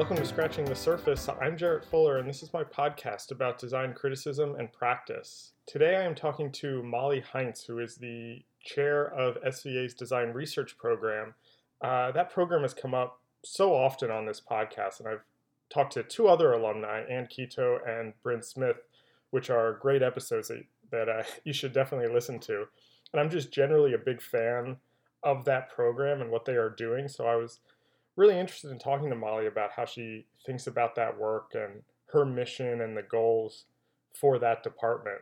Welcome to Scratching the Surface. I'm Jarrett Fuller, and this is my podcast about design criticism and practice. Today I am talking to Molly Heintz, who is the chair of SVA's Design Research Program. Uh, that program has come up so often on this podcast, and I've talked to two other alumni, Anne Quito and Bryn Smith, which are great episodes that, that uh, you should definitely listen to. And I'm just generally a big fan of that program and what they are doing, so I was really interested in talking to Molly about how she thinks about that work and her mission and the goals for that department.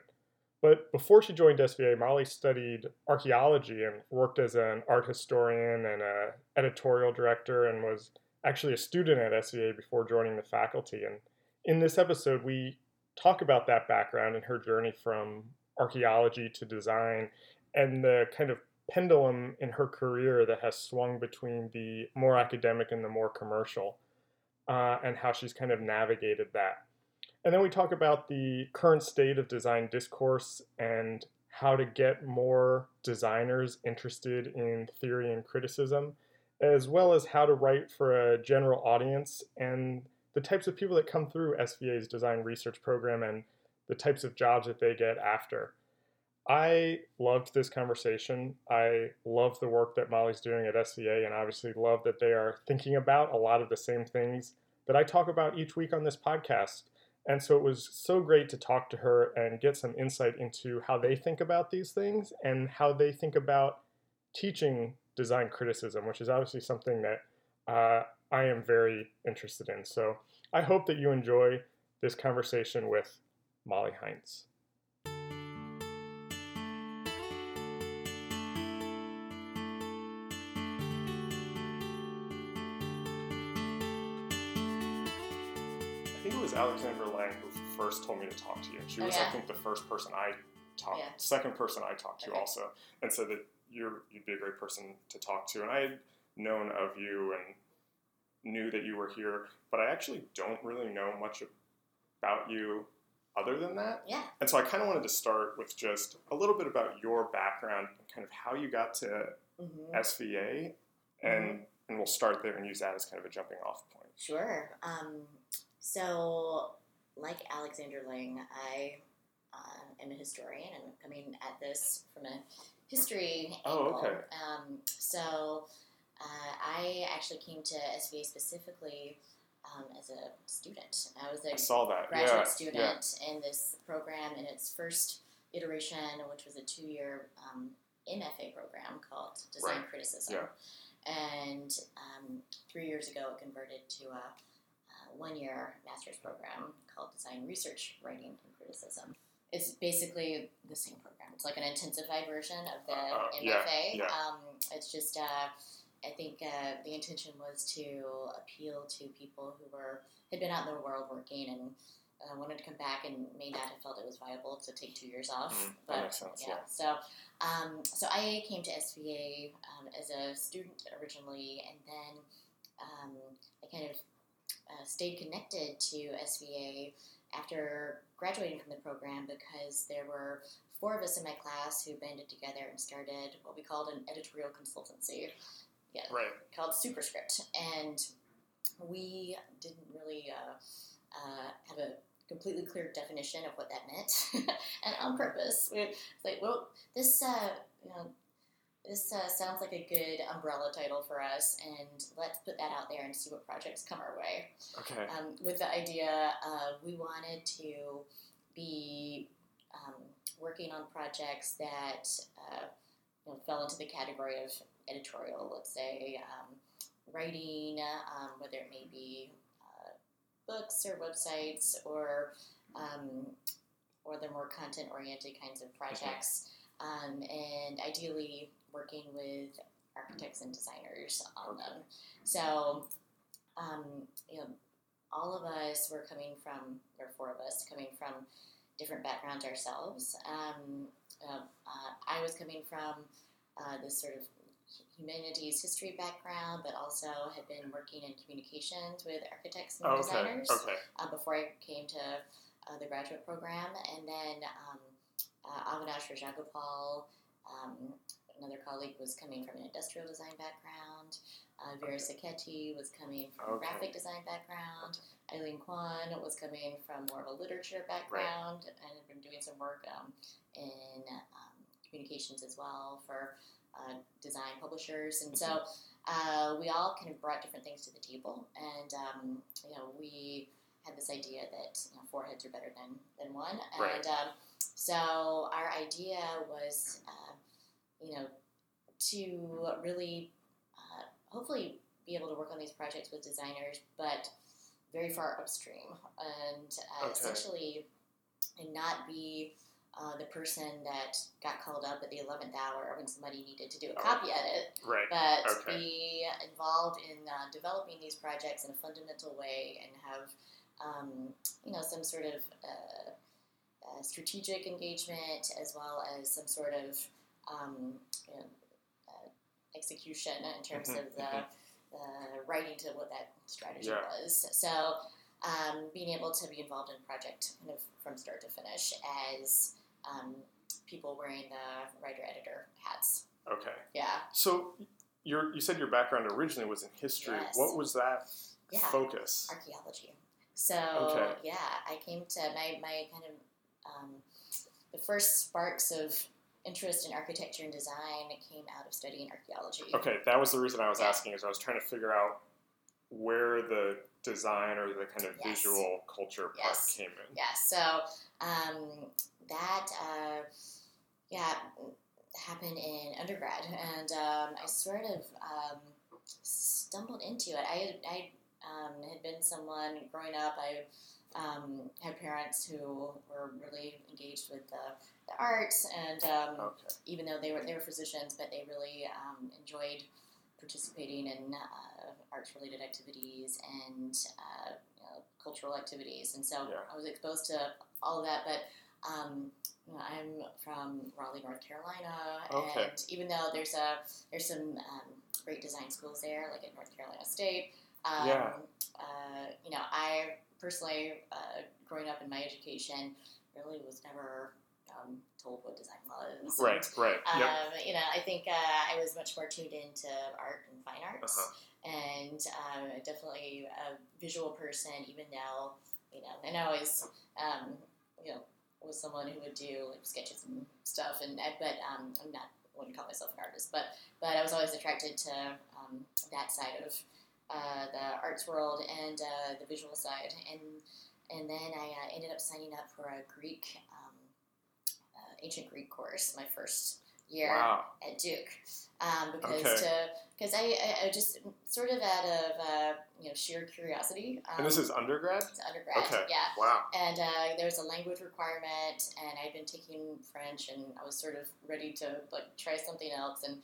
But before she joined SVA, Molly studied archaeology and worked as an art historian and an editorial director and was actually a student at SVA before joining the faculty. And in this episode, we talk about that background and her journey from archaeology to design and the kind of pendulum in her career that has swung between the more academic and the more commercial, uh, and how she's kind of navigated that. And then we talk about the current state of design discourse and how to get more designers interested in theory and criticism, as well as how to write for a general audience and the types of people that come through SVA's design research program and the types of jobs that they get after. I loved this conversation. I love the work that Molly's doing at SVA, and obviously love that they are thinking about a lot of the same things that I talk about each week on this podcast. And so it was so great to talk to her and get some insight into how they think about these things and how they think about teaching design criticism, which is obviously something that uh, I am very interested in. So I hope that you enjoy this conversation with Molly Heintz. Alexandra Lange who first told me to talk to you. She oh, was, yeah. I think, the first person I talked, yeah. second person I talked to okay. also, and said that you're you'd be a great person to talk to. And I had known of you and knew that you were here, but I actually don't really know much about you other than that. Yeah. And so I kind of wanted to start with just a little bit about your background and kind of how you got to mm-hmm. SVA, and mm-hmm. and we'll start there and use that as kind of a jumping off point. Sure. Um, so, like Alexandra Lange, I uh, am a historian and I'm coming at this from a history angle. oh. Okay. Um, so, uh, I actually came to SVA specifically um, as a student. I was a I graduate yeah, student yeah. in this program in its first iteration, which was a two-year um, MFA program called Design right. Criticism. Yeah. And um, three years ago, it converted to a one year master's program called Design Research Writing and Criticism. It's basically the same program. It's like an intensified version of the uh, MFA. Yeah, yeah. Um, it's just, uh, I think uh, the intention was to appeal to people who were had been out in the world working and uh, wanted to come back and may not have felt it was viable to take two years off. Mm, but sense, yeah, yeah, so um, so I came to SVA um, as a student originally, and then um, I kind of uh, stayed connected to SVA after graduating from the program because there were four of us in my class who banded together and started what we called an editorial consultancy. Yeah, right. Called Superscript, and we didn't really uh, uh, have a completely clear definition of what that meant, and on purpose, we like, well, this uh, you know this uh, sounds like a good umbrella title for us, and let's put that out there and see what projects come our way. Okay. Um, with the idea, uh, we wanted to be um, working on projects that uh, you know, fell into the category of editorial, let's say um, writing, um, whether it may be uh, books or websites or um, or the more content-oriented kinds of projects. Um, and ideally working with architects and designers on them. So, um, you know, all of us were coming from, or four of us coming from different backgrounds ourselves. Um, uh, uh, I was coming from uh, this sort of humanities history background, but also had been working in communications with architects and okay. designers okay. Uh, before I came to uh, the graduate program. And then um, uh, Avinash Rajagopal um, another colleague was coming from an industrial design background. Uh, Vera Sacchetti was coming from a Okay. graphic design background. Aileen Kwun was coming from more of a literature background and had been doing some work um, in um, communications as well for uh, design publishers. And so uh, we all kind of brought different things to the table. And, um, you know, we had this idea that you know, four heads are better than, than one. Right. And um, so our idea was, uh, you know, to really uh, hopefully be able to work on these projects with designers, but very far upstream, and uh, Okay. essentially, and not be uh, the person that got called up at the eleventh hour when somebody needed to do a Oh. copy edit, Right. but Okay. be involved in uh, developing these projects in a fundamental way and have um, you know some sort of uh, uh, strategic engagement as well as some sort of um, you know, uh, execution in terms Mhm, of the, the writing to what that strategy Yeah. was. So um, being able to be involved in a project kind of from start to finish as um, people wearing the writer editor hats. Okay. Yeah. So your you said your background originally was in history. Yes. What was that Yeah. focus? archaeology. So Okay. yeah, I came to my my kind of um, the first sparks of interest in architecture and design came out of studying archaeology. Okay, that was the reason I was Yeah. asking is I was trying to figure out where the design or the kind of Yes. visual culture part Yes. came in. Yeah. So um, that uh, yeah happened in undergrad, and um, I sort of um, stumbled into it. I had, I um, had been someone growing up. I um, had parents who were really engaged with the, the arts, and um, Okay. even though they were they were physicians, but they really um, enjoyed participating in uh, arts related activities and uh, you know, cultural activities. And so Yeah. I was exposed to all of that. But um, I'm from Raleigh, North Carolina, Okay. and even though there's a there's some um, great design schools there, like at North Carolina State. Um, Yeah. Uh, you know, I personally, uh, growing up in my education, really was never um, told what design was. Right, right. Um, yep. You know, I think uh, I was much more tuned into art and fine arts, Uh-huh. and um, definitely a visual person. Even though, you know, and I always, um, you know, was someone who would do like sketches and stuff. And I- but um, I'm not wouldn't call myself an artist, but but I was always attracted to um, that side of uh, the arts world and uh, the visual side. And and then I uh, ended up signing up for a Greek ancient Greek course my first year Wow. at Duke um, because Okay. to because I, I, I just sort of out of uh, you know sheer curiosity. Um, And this is undergrad? it's undergrad, Okay. yeah. Wow. And uh, there was a language requirement, and I'd been taking French, and I was sort of ready to like try something else. And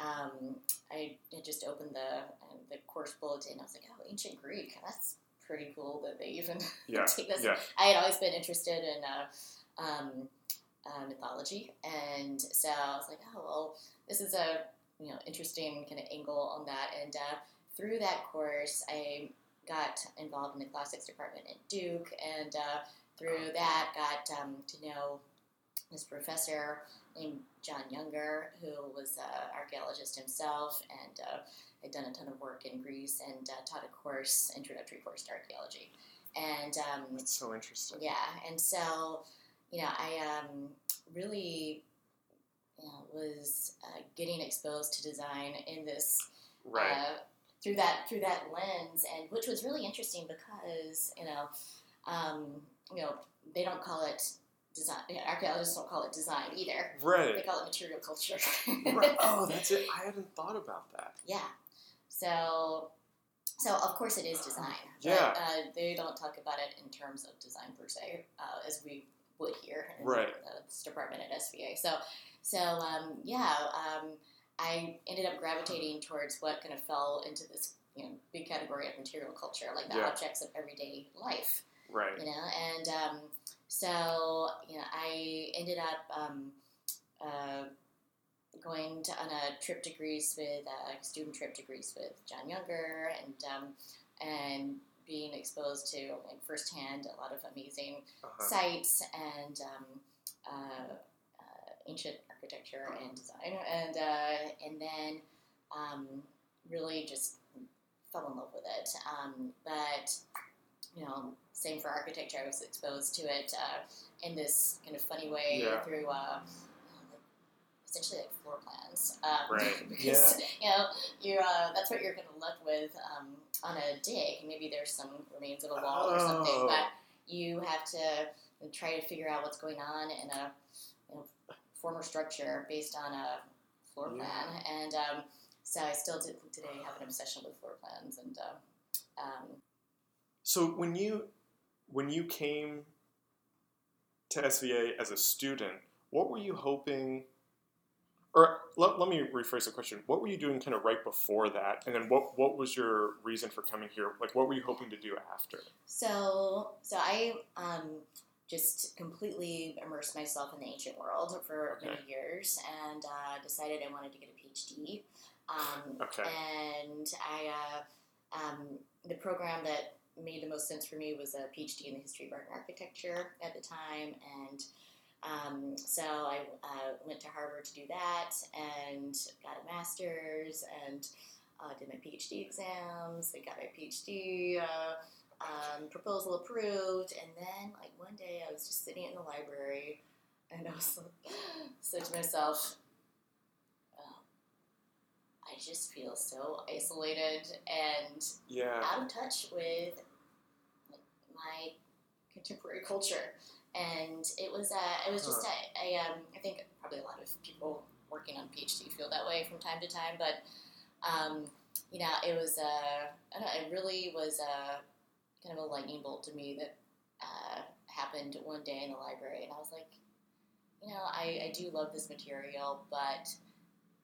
um, I had just opened the uh, the course bulletin. I was like, oh, ancient Greek. That's pretty cool that they even Yeah. take this. Yeah. I had always been interested in uh, um, uh, mythology, and so I was like, oh well, this is a you know interesting kind of angle on that. And uh, through that course, I got involved in the classics department at Duke, and uh, through that, got um, to know this professor named John Younger, who was an archaeologist himself, and uh, had done a ton of work in Greece and uh, taught a course, introductory course to archaeology. And um, That's so interesting. yeah, and so you know, I um, really you know, was uh, getting exposed to design in this Right. uh, through that through that lens, and which was really interesting because you know, um, you know, they don't call it design. Archaeologists don't call it design either. Right. They call it material culture. right. Oh, that's it. I hadn't thought about that. Yeah. So, so of course it is design. Yeah. But, uh, they don't talk about it in terms of design per se, uh, as we would here in Right. the, this department at SVA. So, so um, yeah, um, I ended up gravitating towards what kind of fell into this you know big category of material culture, like the Yeah. objects of everyday life Right. you know and um, so you know i ended up um, uh, going to, on a trip to greece with a student trip to greece with john younger and um, and being exposed to like firsthand a lot of amazing Uh-huh. sites and um, uh, uh, ancient architecture and design and uh, and then um, really just fell in love with it. Um, but you know, same for architecture. I was exposed to it uh, in this kind of funny way Yeah. through. Uh, essentially like floor plans. Um, Right. because, You know, you uh, that's what you're kind of left with um, on a dig. Maybe there's some remains of a wall or something, Oh. but you have to try to figure out what's going on in a you know, former structure based on a floor Yeah. plan. And um, so I still to, today have an obsession with floor plans. And uh, um, So when you when you came to SVA as a student, what were you hoping? Or let, let me rephrase the question. What were you doing kind of right before that, and then what what was your reason for coming here? Like, what were you hoping to do after? So, so I um, just completely immersed myself in the ancient world for Okay. many years, and uh, decided I wanted to get a PhD. Um, Okay. And I, uh, um, the program that made the most sense for me was a PhD in the history of art and architecture at the time, and um, so I uh, went to Harvard to do that, and got a master's, and uh, did my PhD exams. I got my PhD. Uh, um, proposal approved, and then like one day I was just sitting in the library, and I was like, said to myself, oh, I just feel so isolated and Yeah. out of touch with like, my contemporary culture. And it was, uh, it was just, a, a, um, I think probably a lot of people working on PhD feel that way from time to time, but um, you know, it was, uh, don't know, it really was a kind of a lightning bolt to me that uh, happened one day in the library, and I was like, you know, I, I do love this material, but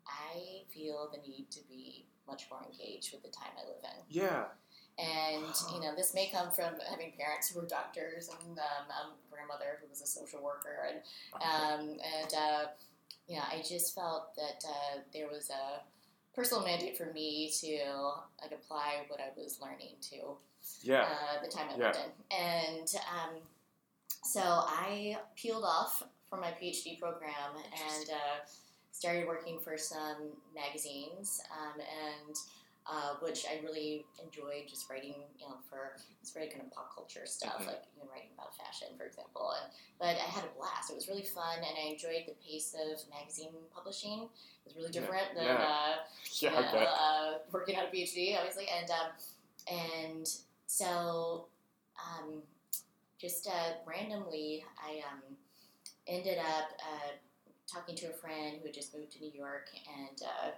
I feel the need to be much more engaged with the time I live in. Yeah. And you know, this may come from having parents who were doctors and um, a grandmother who was a social worker, and um, and uh, you know, I just felt that uh, there was a personal mandate for me to like apply what I was learning to Yeah. uh, the time I Yeah. lived in. And um, so I peeled off from my PhD program and uh, started working for some magazines, um, and uh, which I really enjoyed just writing, you know, for it's very kind of pop culture stuff, Mhm. like know, writing about fashion, for example. And but I had a blast. It was really fun, and I enjoyed the pace of magazine publishing. It was really Yeah. different than. Yeah. Uh, Yeah. you know, uh, working on a PhD, obviously, and um, and so um, just uh, randomly, I um, ended up uh, talking to a friend who had just moved to New York and uh,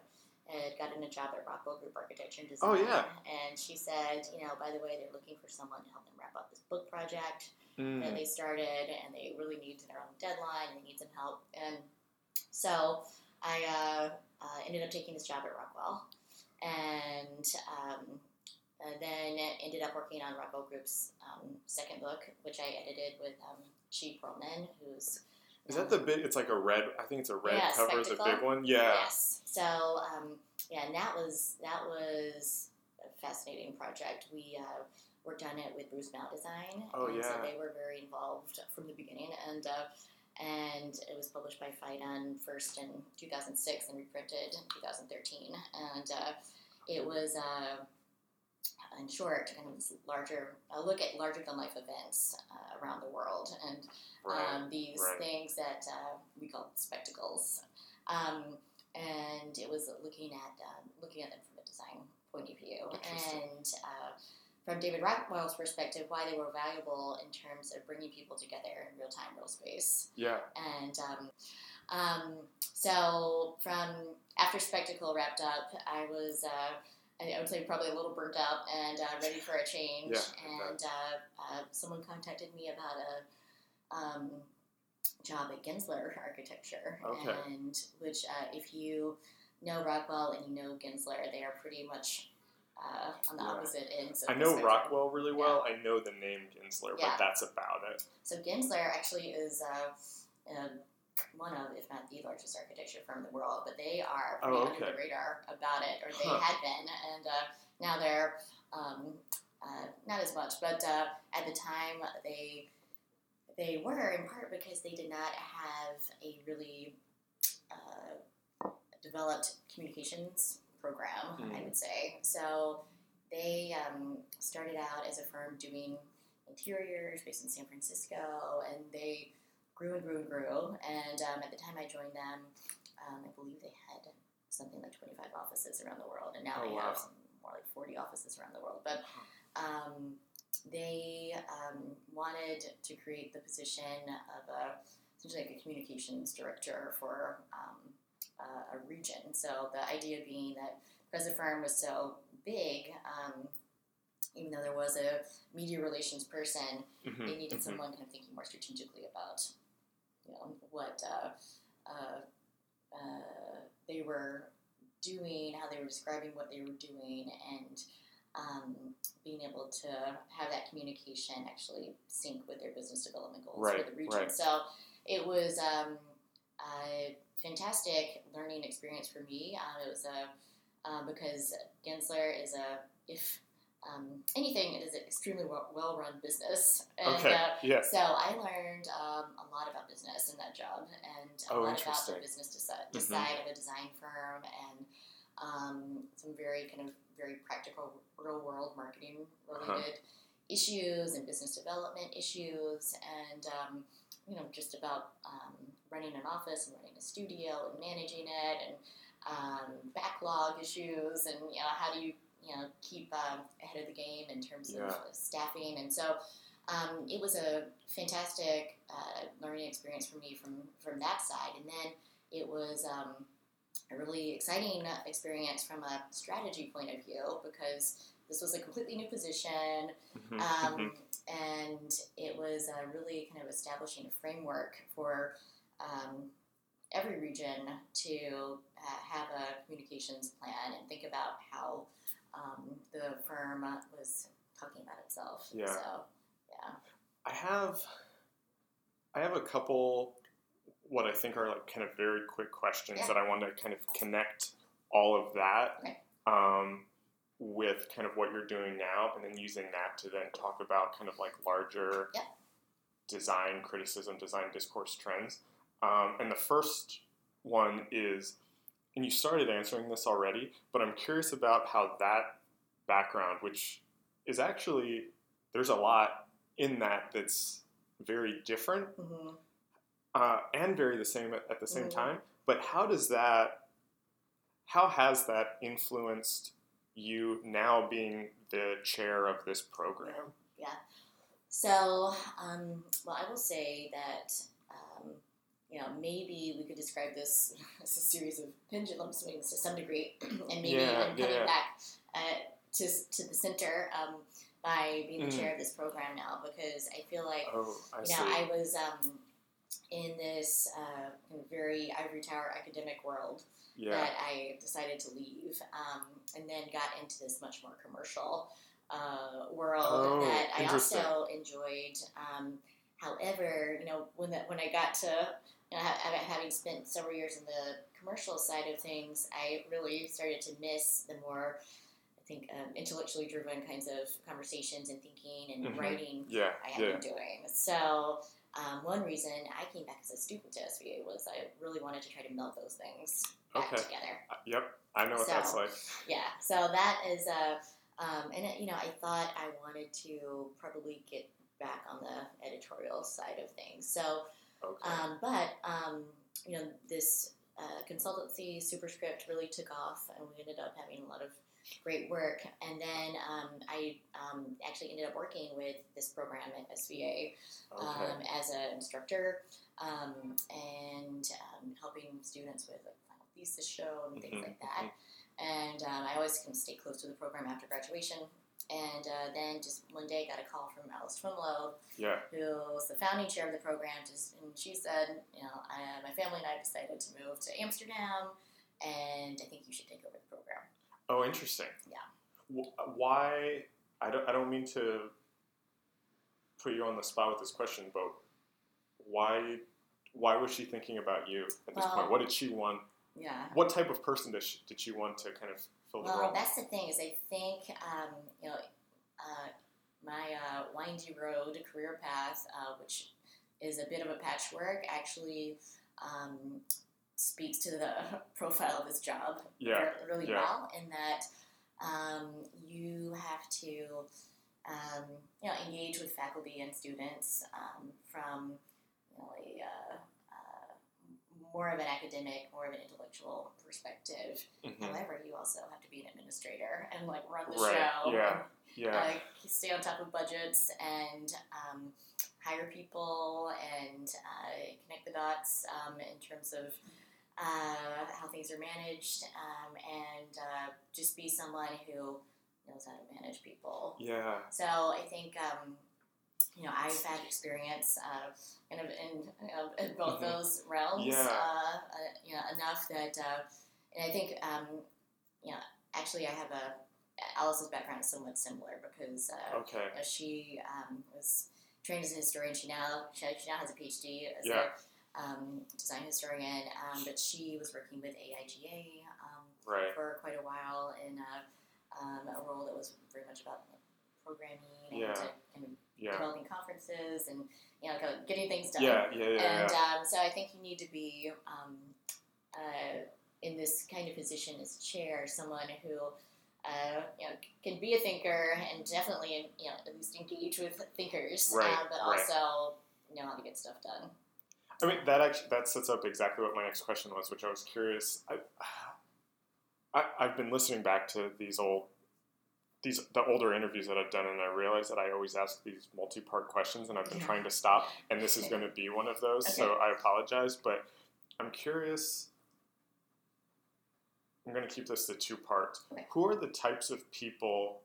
a job at Rockwell Group Architecture and Design. Oh, yeah. And she said, you know, by the way, they're looking for someone to help them wrap up this book project that Mm. they started, and they really need to their own deadline, and they need some help. And so I uh, uh, ended up taking this job at Rockwell, and um, uh, then ended up working on Rockwell Group's um, second book, which I edited with um, Chee Pearlman, who's Is that the big? It's like a red. I think it's a red Yeah, cover. Is a big one. Yeah. Yes. So um, yeah, and that was that was a fascinating project. We uh, worked on it with Bruce Mau Design. Oh, and So they were very involved from the beginning, and uh, and it was published by Phaidon first in 2006 and reprinted in 2013, and uh, it was. Uh, in short, kind of larger a look at larger than life events uh, around the world, and Right. um, these right. things that uh, we call spectacles. Um, and it was looking at um, looking at them from a design point of view, and uh, from David Rockwell's perspective, why they were valuable in terms of bringing people together in real time, real space. yeah. And um, um, so from after spectacle wrapped up, I was. Uh, I would say probably a little burnt out and uh, ready for a change. Yeah, and uh, uh, someone contacted me about a um, job at Gensler Architecture, Okay. and which uh, if you know Rockwell and you know Gensler, they are pretty much uh, on the Yeah. opposite ends. Of I know. Rockwell really well. I know the name Gensler, Yeah. but that's about it. So Gensler actually is uh, uh, one of, if not the largest architecture firm in the world, but they are pretty Oh, under the radar about it, or they Huh. had been, and uh, now they're um, uh, not as much. But uh, at the time, they they were in part because they did not have a really uh, developed communications program, I Mhm. would say. So they um, started out as a firm doing interiors based in San Francisco, and they grew and grew and grew. And um, at the time I joined them, um, I believe they had something like 25 offices around the world, and now Oh, they wow. have more like 40 offices around the world. But um, they um, wanted to create the position of a essentially like a communications director for um, uh, a region. So the idea being that because the firm was so big, um, even though there was a media relations person, Mhm, they needed mhm. someone kind of thinking more strategically about, you know, what uh, uh, uh, they were doing, how they were describing what they were doing, and um, being able to have that communication actually sync with their business development goals Right, for the region. right. So it was um, a fantastic learning experience for me. Um, it was a um, because Gensler is a if um, anything, it is an extremely well run business. And, Okay. uh, yeah. so I learned um, a lot about business in that job, and a Oh, lot about the business desi- Mhm. side of a design firm, and um, some very kind of very practical, real world marketing related Uh-huh. issues and business development issues, and um, you know just about um, running an office and running a studio and managing it, and um, backlog issues, and you know how do you you know keep um, ahead of the game in terms Yeah. of staffing, and so um, it was a fantastic uh, learning experience for me from from that side, and then it was um, a really exciting experience from a strategy point of view because this was a completely new position, Mhm, um, mhm. and it was uh, really kind of establishing a framework for um, every region to uh, have a communications plan and think about how um, the firm was talking about itself. Yeah. So, yeah. I have I have a couple what I think are like kind of very quick questions Yeah. that I want to kind of connect all of that Okay. um, with kind of what you're doing now, and then using that to then talk about kind of like larger Yeah. design criticism, design discourse trends. Um, and the first one is, and you started answering this already, but I'm curious about how that background, which is actually there's a lot in that that's very different hmm uh, and very the same at, at the same Mhm. time. But how does that, how has that influenced you now being the chair of this program? Yeah. So, um, well, I will say that, um, you know, maybe we could describe this as a series of pendulum swings to some degree, and maybe Yeah, even coming yeah. back uh, to, to the center um, by being the Mm. chair of this program now, because I feel like Oh, I you see. know, I was um, in this uh, very ivory tower academic world yeah. that I decided to leave, um, and then got into this much more commercial uh, world Oh, that I also enjoyed. Um, however, you know, when that when I got to you know, ha- ha- having spent several years in the commercial side of things, I really started to miss the more I think um, intellectually driven kinds of conversations and thinking and Mhm. writing yeah. I had Yeah. been doing. So um, one reason I came back as a student to SVA was I really wanted to try to meld those things back Okay. together. Uh, Yep. I know what that's like. Yeah, so that is a, um, and it, you know, I thought I wanted to probably get back on the editorial side of things. So, Okay. um, but um, you know, this uh, consultancy superscript really took off, and we ended up having a lot of great work. And then um, I um, actually ended up working with this program at SVA okay. um, as an instructor um, and um, helping students with like final thesis show and things Mhm, like that. And um, I always kind of stay close to the program after graduation. And uh, then just one day got a call from Alice Twemlow, yeah. who's the founding chair of the program, just, and she said, you know, I, my family and I decided to move to Amsterdam, and I think you should take over. Oh, interesting. Yeah. Why? I don't. I don't mean to put you on the spot with this question, but why? Why was she thinking about you at this Well- point? What did she want? Yeah. What type of person did she, did she want to kind of fill the Well, role? that's the thing is I think um, you know uh, my uh, windy road career path, uh, which is a bit of a patchwork, actually um, speaks to the profile of this job Yeah, really yeah. well in that um, you have to um, you know engage with faculty and students um, from you know a uh, uh, more of an academic, more of an intellectual perspective. Mhm. However, you also have to be an administrator and like run the Right, show. yeah, Yeah. uh, stay on top of budgets and um, hire people and uh, connect the dots um, in terms of uh, how things are managed um, and uh, just be someone who knows how to manage people. yeah. So I think um, you know I've had experience uh, kind of in, uh, in both Mhm. those realms. Yeah. Uh, uh, you know enough that, uh, and I think um, you know actually I have a Alice's background is somewhat similar because uh, Okay. you know, she um, was trained as a historian. She now she, she now has a PhD as Yeah. a um, design historian, um, but she was working with AIGA um, Right. for quite a while in a, um, a role that was very much about programming and, Yeah. and Yeah. developing conferences and you know getting things done. Yeah. Yeah. Yeah. And yeah. um, so I think you need to be um, uh, in this kind of position as chair, someone who uh, you know can be a thinker and definitely you know at least engage with thinkers, Right, uh, but right. also know how to get stuff done. I mean, that actually that sets up exactly what my next question was, which I was curious. I, I I've been listening back to these old these the older interviews that I've done, and I realize that I always ask these multi-part questions, and I've been Yeah. trying to stop. And this is going to be one of those, so I apologize. But I'm curious. I'm going to keep this to two parts. Okay. Who are the types of people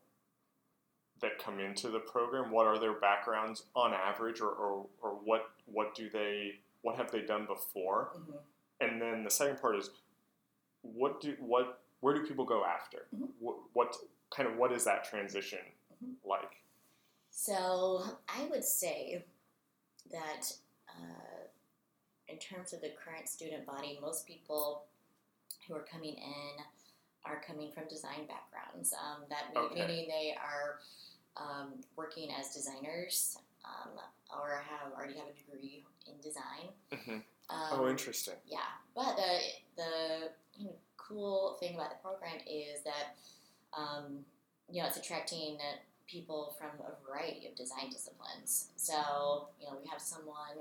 that come into the program? What are their backgrounds on average, or, or, or what what do they what have they done before? hmm And then the second part is what do what where do people go after? Mhm. What, what kind of what is that transition Mhm. like? So I would say that uh, in terms of the current student body, most people who are coming in are coming from design backgrounds. Um, that Okay. meaning they are um, working as designers um, or have already have a degree in design. Mhm. Um, oh, interesting. yeah, but the the you know, cool thing about the program is that um, you know it's attracting people from a variety of design disciplines. So you know we have someone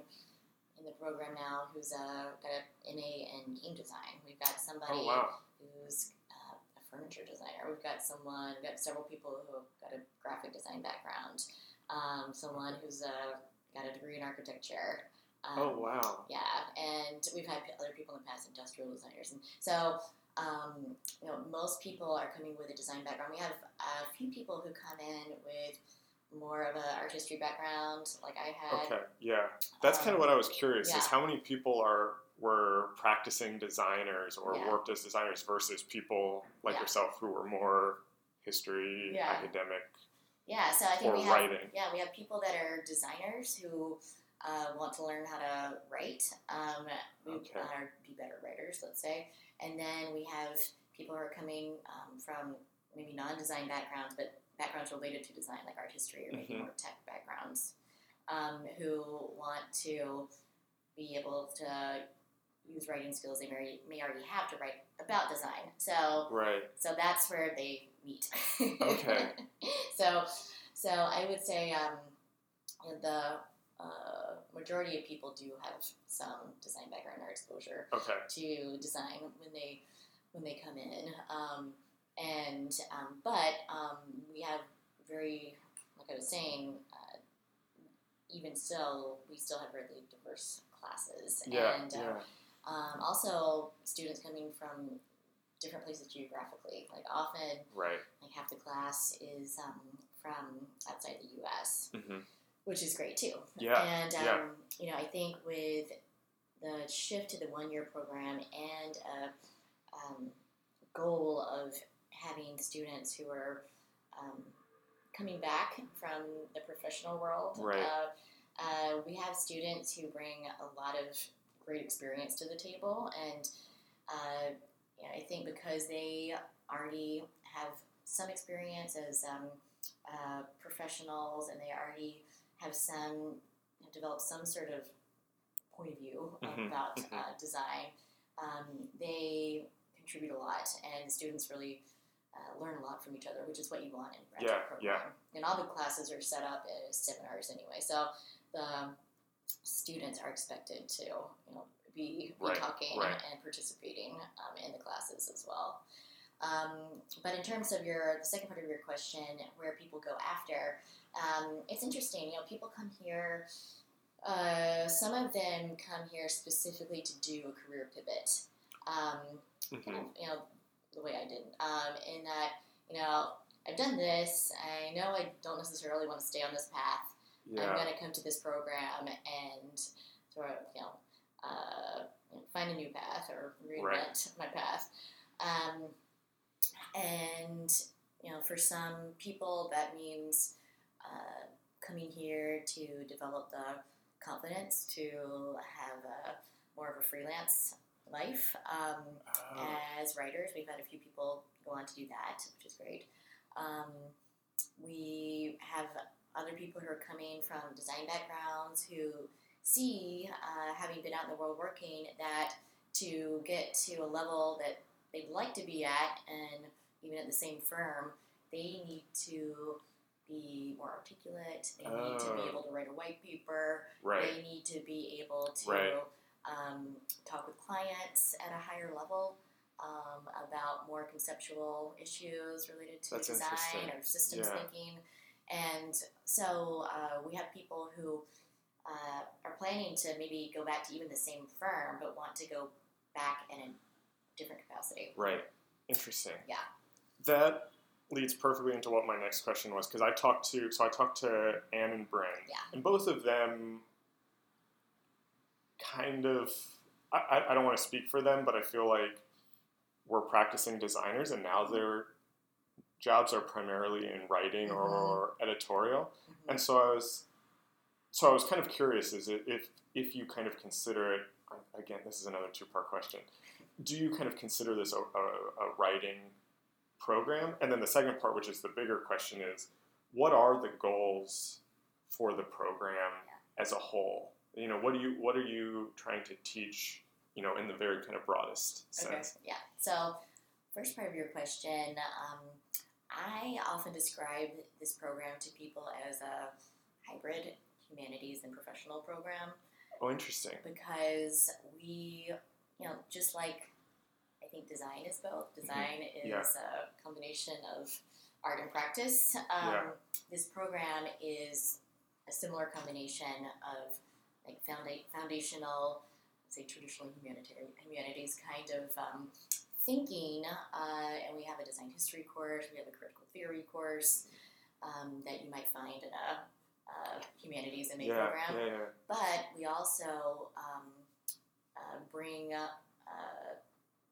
in the program now who's uh, got an MA in game design. We've got somebody Oh wow. who's uh, a furniture designer. We've got someone, we've got several people who have got a graphic design background. Um, someone who's uh, got a degree in architecture. Um, Oh wow. yeah, and we've had other people in the past, industrial designers, and so um, you know most people are coming with a design background. We have a few people who come in with more of an art history background, like I had. Okay. Yeah. That's kind of Um, what I was curious is how many people are were practicing designers or Yeah. worked as designers versus people like Yeah. yourself who were more history, Yeah. academic, Yeah, so I think we have writing. yeah we have people that are designers who uh, want to learn how to write, um, Okay. be better writers, let's say, and then we have people who are coming um, from maybe non-design backgrounds, but backgrounds related to design, like art history or maybe Mhm. more tech backgrounds, um, who want to be able to use writing skills they may, may already have to write about design. So Right. so that's where they meet. Okay. so, so I would say um, the uh, majority of people do have some design background or exposure Okay. to design when they when they come in. Um, and um, but um, we have very, like I was saying, uh, even still, we still have really diverse classes. Yeah. and uh, yeah. um, also students coming from different places geographically. Like often, Right. like half the class is um, from outside the U.S., hmm which is great too. Yeah, And um, yeah. you know, I think with the shift to the one-year program and a um, goal of having students who are um, coming back from the professional world, Right. uh, uh, we have students who bring a lot of great experience to the table, and uh, you know, I think because they already have some experience as um, uh, professionals, and they already have some have developed some sort of point of view Mhm, about mhm. uh, design. um, they contribute a lot, and students really uh, learn a lot from each other, which is what you want in a graduate Yeah, program. And all the classes are set up as seminars anyway, so the students are expected to, you know, be, be Right, talking right. and participating um, in the classes as well. Um, but in terms of your the second part of your question, where people go after, um, it's interesting. You know, people come here. Uh, some of them come here specifically to do a career pivot. Um, kind Mhm. of, you know, the way I did. Um, in that, you know, I've done this. I know I don't necessarily want to stay on this path. Yeah. I'm going to come to this program and sort of, you know, uh, find a new path or reinvent Right. my path. Um, and, you know, for some people, that means uh, coming here to develop the confidence to have a, more of a freelance life. Um, Oh, as writers. We've had a few people go on to do that, which is great. Um, we have other people who are coming from design backgrounds who see, uh, having been out in the world working, that to get to a level that they'd like to be at, and even at the same firm, they need to be more articulate. They need to be Oh. able to write a white paper. right. They need to be able to Right. um, talk with clients at a higher level um, about more conceptual issues related to That's design or systems Yeah. thinking. And so uh, we have people who uh, are planning to maybe go back to even the same firm, but want to go back in a different capacity. Right. Interesting. Yeah. That leads perfectly into what my next question was because I talked to so I talked to Anne and Bryn, Yeah. and both of them kind of I, I- don't want to speak for them, but I feel like we're practicing designers, and now their jobs are primarily in writing or editorial. Mhm. And so I was, so I was kind of curious: is it if if you kind of consider it again? This is another two part question. Do you kind of consider this a, a, a writing program? And then the second part, which is the bigger question, is what are the goals for the program as a whole? You know, what do you what are you trying to teach? You know, in the very kind of broadest Okay. sense. Yeah. So, first part of your question, um, I often describe this program to people as a hybrid humanities and professional program Oh, interesting. because we, you know, just like think design is both. Design is Mm-hmm. Yeah. a combination of art and practice. Um, Yeah. This program is a similar combination of like founda- foundational, say traditional humanitarian humanities kind of um, thinking. Uh, and we have a design history course. We have a critical theory course um, that you might find in a, uh humanities MA Yeah, program yeah, yeah. but we also um, uh, bring up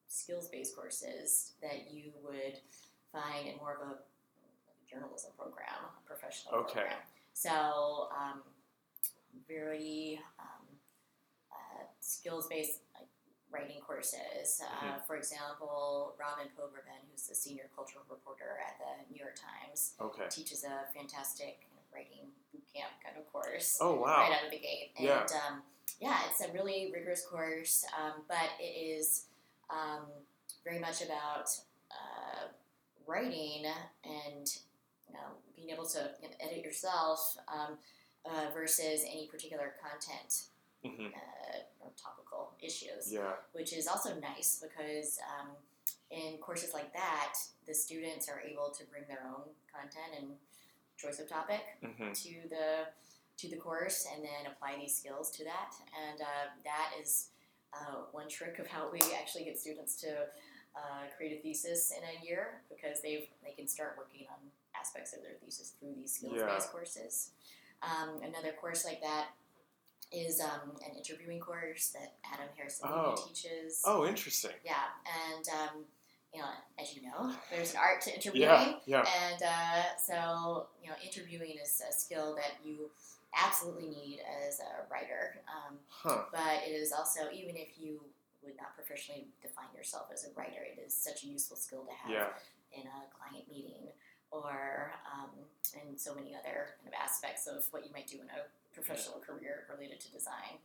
skills-based courses that you would find in more of a, journalism program, a professional Okay. program. So um, very um, uh, skills-based like, writing courses. Uh, Mhm. For example, Robin Pogrebin, who's the senior cultural reporter at the New York Times, Okay. teaches a fantastic writing boot camp kind of course Oh wow. right out of the gate. And Yeah. um, yeah, it's a really rigorous course, um, but it is um, very much about uh, writing and you know, being able to edit yourself um, uh, versus any particular content hmm uh, or topical issues Yeah. which is also nice because um, in courses like that, the students are able to bring their own content and choice of topic hmm to the to the course, and then apply these skills to that. And uh, that is uh, one trick of how we actually get students to uh, create a thesis in a year because they've they can start working on aspects of their thesis through these skills based courses. Um, another course like that is um, an interviewing course that Adam Harrison Oh. teaches. Oh, interesting. Yeah, and um, you know, as you know, there's an art to interviewing, Yeah. Yeah. and uh, so you know, interviewing is a skill that you absolutely need as a writer. Um, Huh. but it is also, even if you would not professionally define yourself as a writer, it is such a useful skill to have Yeah. in a client meeting or um, in so many other kind of aspects of what you might do in a professional career related to design.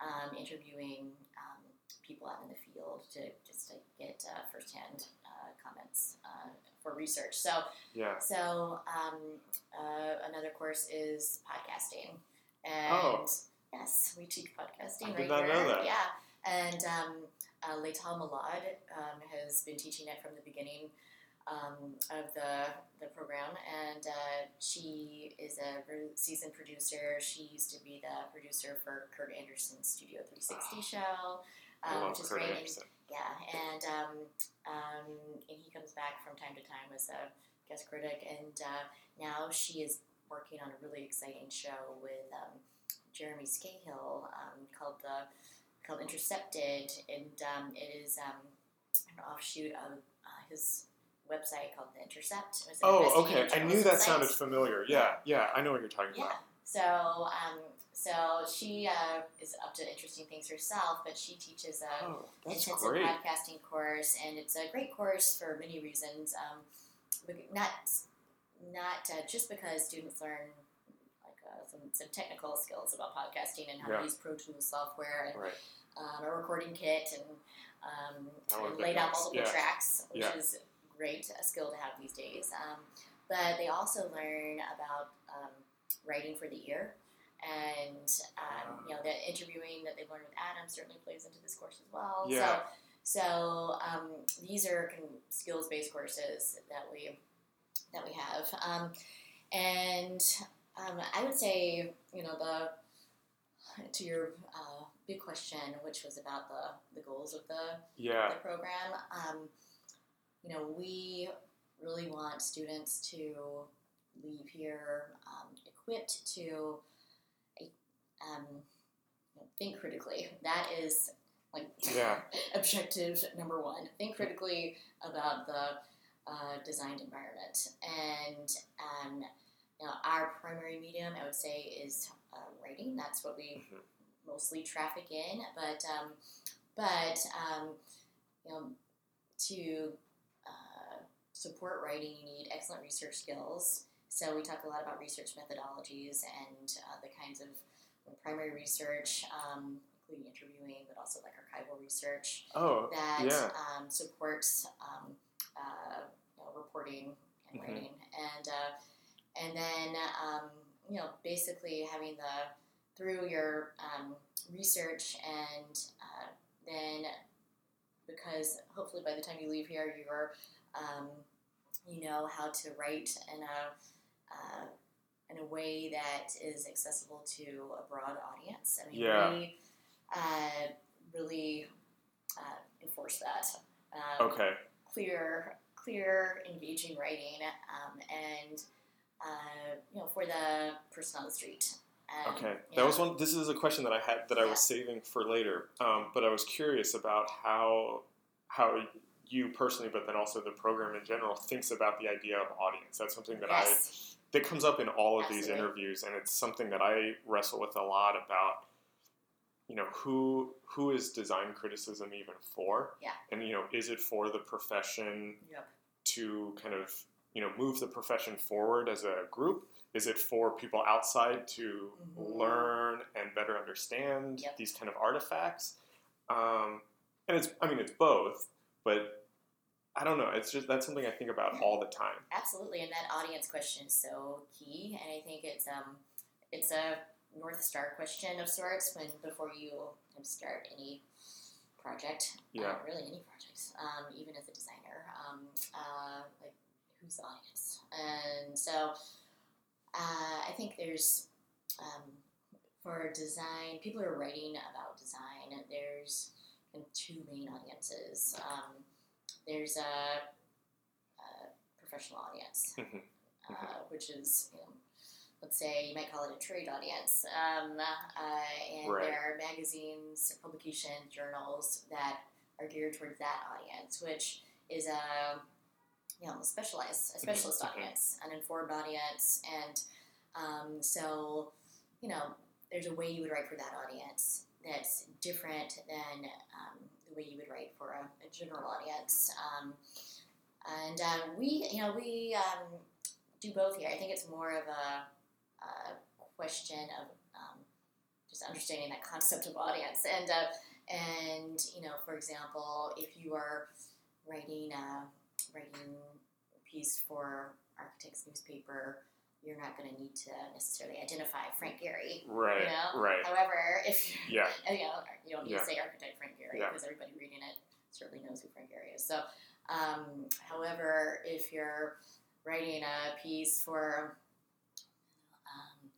Um, interviewing um, people out in the field to just to get uh, firsthand uh, comments uh, for research. So Yeah. so um, uh, another course is podcasting, and Oh. yes, we teach podcasting I right did not here. know that. Yeah, and um, uh, Molad um, has been teaching it from the beginning um, of the the program, and uh, she is a re- seasoned producer. She used to be the producer for Kurt Andersen's Studio 360 show, I um, love which is Kurt great. Yeah, and um, um, and he comes back from time to time as a guest critic, and uh, now she is working on a really exciting show with um, Jeremy Scahill um, called the called Intercepted, and um, it is um, an offshoot of uh, his website called The Intercept. Oh, okay. I knew that sounded familiar. Yeah, yeah. I know what you're talking Yeah. about. So, um, so she uh, is up to interesting things herself, but she teaches a Oh, intensive great. podcasting course, and it's a great course for many reasons. Um, not not uh, just because students learn like uh, some, some technical skills about podcasting and how Yeah. to use Pro Tools software and Right. um, a recording kit and, um, and lay down multiple Yeah. tracks, which Yeah. is great a skill to have these days. Um, but they also learn about um, writing for the ear. And um, you know the interviewing that they've learned with Adam certainly plays into this course as well. Yeah. So, so um, these are con- skills-based courses that we that we have, um, and um, I would say you know the to your uh, big question, which was about the the goals of the Yeah. the program. Um, you know, we really want students to leave here um, equipped to um, think critically. That is like Yeah. objective number one. Think critically about the uh, designed environment, and um, you know, our primary medium, I would say, is uh, writing. That's what we Mhm. mostly traffic in, but um, but um, you know, to uh, support writing, you need excellent research skills. So we talk a lot about research methodologies and uh, the kinds of primary research, um, including interviewing, but also like archival research Oh, that yeah. um, supports um, uh, you know, reporting and Mhm. writing, and uh, and then um, you know basically having the through your um, research and uh, then because hopefully by the time you leave here you're um, you know how to write in a uh, in a way that is accessible to a broad audience. I mean, Yeah. we uh, really uh, enforce that. Um, Okay. Clear, clear, engaging writing, um, and uh, you know, for the person on the street. Um, Okay, that was one. This is a question that I had that I Yeah. was saving for later, um, but I was curious about how how you personally, but then also the program in general, thinks about the idea of audience. That's something that I Yes. That comes up in all of these interviews, and it's something that I wrestle with a lot about. You know, who who is design criticism even for? Yeah. And you know, is it for the profession Yep. to kind of you know move the profession forward as a group? Is it for people outside to Mhm. learn and better understand Yep. these kind of artifacts? Um, and it's I mean it's both, but I don't know. It's just that's something I think about all the time. Absolutely, and that audience question is so key, and I think it's um, it's a north star question of sorts when before you start any project, Yeah. uh, really any project, um, even as a designer, um, uh, like who's the audience, and so uh, I think there's um, for design, people are writing about design. There's two main audiences. Um, there's a, a professional audience, Mhm. uh, which is, you know, let's say you might call it a trade audience. Um, uh, and Right. there are magazines, publications, journals that are geared towards that audience, which is a you know, specialized, a specialist Mhm. audience, an informed audience, and um, so you know, there's a way you would write for that audience that's different than um, the way you would write for a, a general audience. Um, and um, we, you know, we um, do both here. I think it's more of a, a question of um, just understanding that concept of audience, and uh, and you know, for example, if you are writing a writing a piece for Architects newspaper, you're not going to need to necessarily identify Frank Gehry. Right. You know? Right. However, if Yeah. you know, you don't need Yeah. to say architect Frank Gehry Yeah. because everybody reading it certainly knows who Frank Gehry is. So, um, however, if you're writing a piece for, um,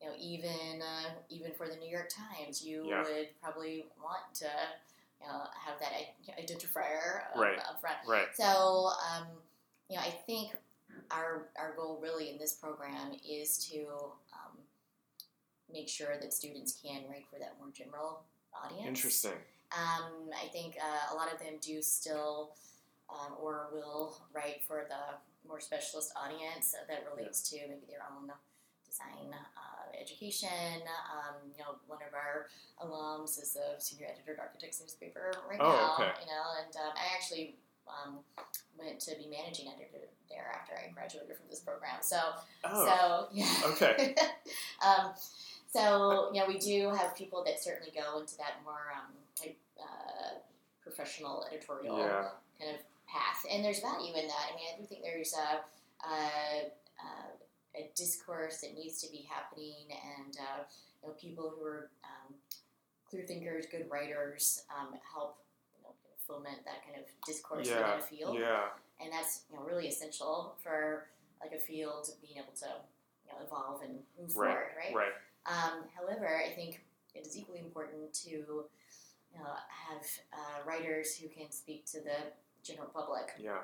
you know, even uh, even for the New York Times, you Yeah. would probably want to, you know, have that identifier up, Right. up front. Right. So, um, you know, I think our our goal really in this program is to um, make sure that students can write for that more general audience. Interesting. Um, I think uh, a lot of them do still um, or will write for the more specialist audience that relates to maybe their own design uh, education. Um, you know, one of our alums is the senior editor at Architects newspaper right Oh, now. okay. You know, and um, I actually um, went to be managing editor there after I graduated from this program. So, Oh. so yeah. okay. um, so yeah, we do have people that certainly go into that more um, like uh, professional editorial Yeah. kind of path, and there's value in that. I mean, I do think there's a, a, a, a discourse that needs to be happening, and uh, you know, people who are um, clear thinkers, good writers, um, help you know, kind of foment that kind of discourse Yeah. within a field Yeah. and that's you know really essential for like a field being able to you know evolve and move Right, forward, right? Right. Um, however, I think it is equally important to you know have uh, writers who can speak to the general public, Yeah.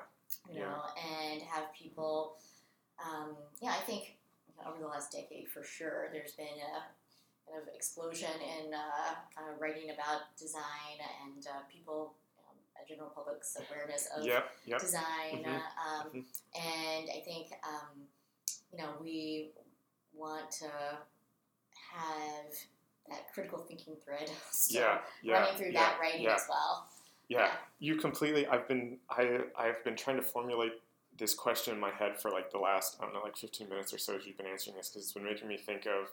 you Yeah. know, and have people. Um, yeah, I think you know, over the last decade, for sure, there's been a kind of explosion in uh, uh, writing about design and uh, people, general public's awareness of Yep. Yep. design. Mhm. Um, Mhm. And I think, um, you know, we want to have that critical thinking thread Yeah. Yeah. running through yeah, that writing yeah. as well. Yeah, Yeah. you completely. I've been I I've been trying to formulate this question in my head for like the last I don't know like fifteen minutes or so as you've been answering this because it's been making me think of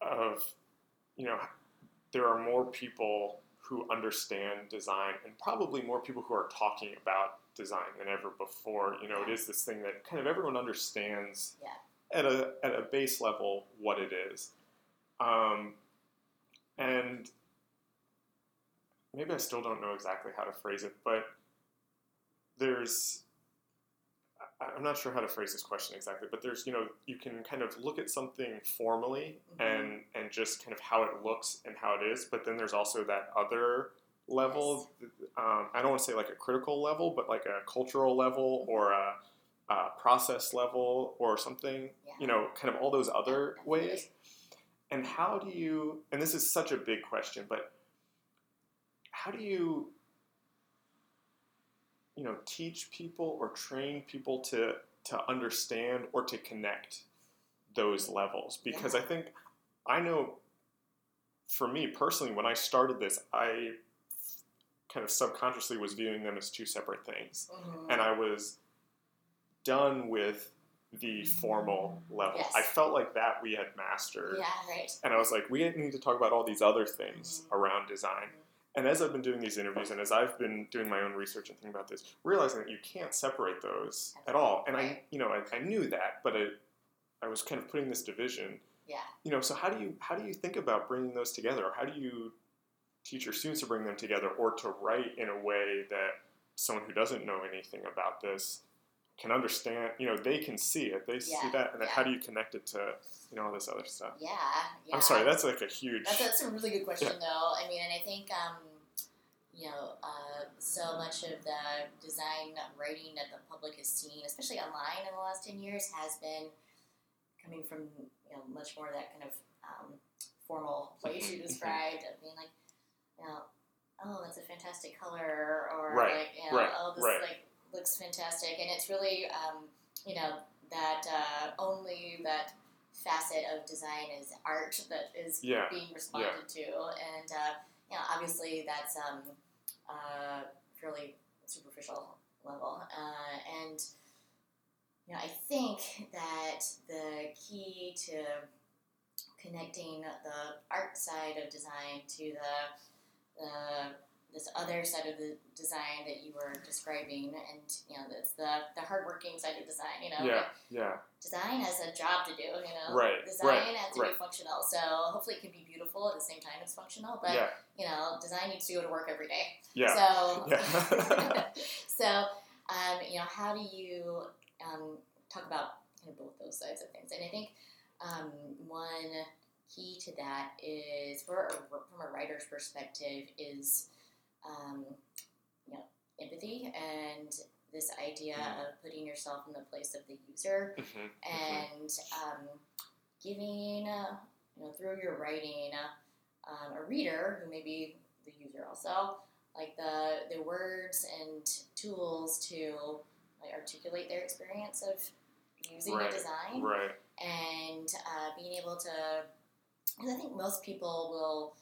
of you know there are more people who understand design and probably more people who are talking about design than ever before. You know, it is this thing that kind of everyone understands Yeah. at a at a base level what it is. Um, and maybe I still don't know exactly how to phrase it, but there's I'm not sure how to phrase this question exactly, but there's you know you can kind of look at something formally Mhm. and and just kind of how it looks and how it is, but then there's also that other level. Um, I don't want to say like a critical level, but like a cultural level or a, a process level or something. Yeah. You know, kind of all those other ways. And how do you? And this is such a big question, but how do you you know teach people or train people to to understand or to connect those levels because Yeah. i think i know for me personally when i started this i kind of subconsciously was viewing them as two separate things Mhm. and i was done with the formal level Yes. i felt like that we had mastered yeah, right. and I was like, we need to talk about all these other things Mhm. around design. And as I've been doing these interviews and as I've been doing my own research and thinking about this, realizing that you can't separate those at all. And I, you know, I, I knew that, but it, I was kind of putting this division. Yeah. You know, so how do you how do you think about bringing those together? Or how do you teach your students to bring them together, or to write in a way that someone who doesn't know anything about this can understand? You know, they can see it, they see that, and then yeah. how do you connect it to you know all this other stuff? Yeah, yeah. I'm sorry, that's like a huge. That's, that's a really good question, though. I mean, and I think, um, you know, uh, so much of the design writing that the public has seen, especially online in the last 10 years, has been coming from, you know, much more that kind of um, formal place you Mhm, mhm. described of being like, you know, oh, that's a fantastic color, or Right, like, you know, right, oh, this right. like looks fantastic, and it's really, um, you know, that uh, only that facet of design is art that is Yeah, being responded to, and uh, you know, obviously that's um, uh, fairly superficial level, uh, and you know, I think that the key to connecting the art side of design to the the this other side of the design that you were describing, and you know, it's the the hardworking side of design. You know, Yeah, yeah, design has a job to do. You know, Right, Design right, has to right. be functional, so hopefully it can be beautiful at the same time it's functional. But yeah, you know, design needs to go to work every day. yeah. So, Yeah. so um, you know, how do you um, talk about kind of both those sides of things? And I think um, one key to that is, for a, from a writer's perspective, is um, you know empathy and this idea Mhm. of putting yourself in the place of the user Mhm, mhm. and um, giving, uh, you know, through your writing, uh, um, a reader who may be the user also, like the the words and tools to like, articulate their experience of using Right, a design Right. and uh, being able to. Because I think most people will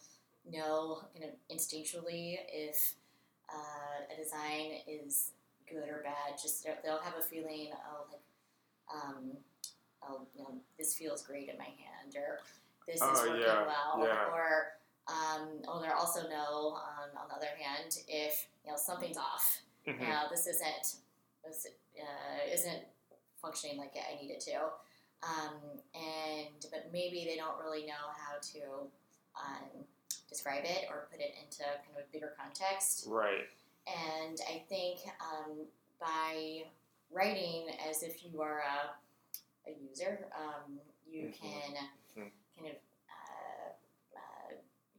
know kind of instinctually if uh, a design is good or bad. Just they'll- have a feeling of like, um, oh, you know, this feels great in my hand, or this is Oh, working yeah, well, yeah. or um, oh, they also know um, on the other hand if you know something's off. Mhm. You know, this isn't this uh, isn't functioning like I need it to. Um, and but maybe they don't really know how to um, describe it or put it into kind of a bigger context. Right. And I think um, by writing as if you are a, a user, um, you Mhm. can Mhm. kind of uh, uh,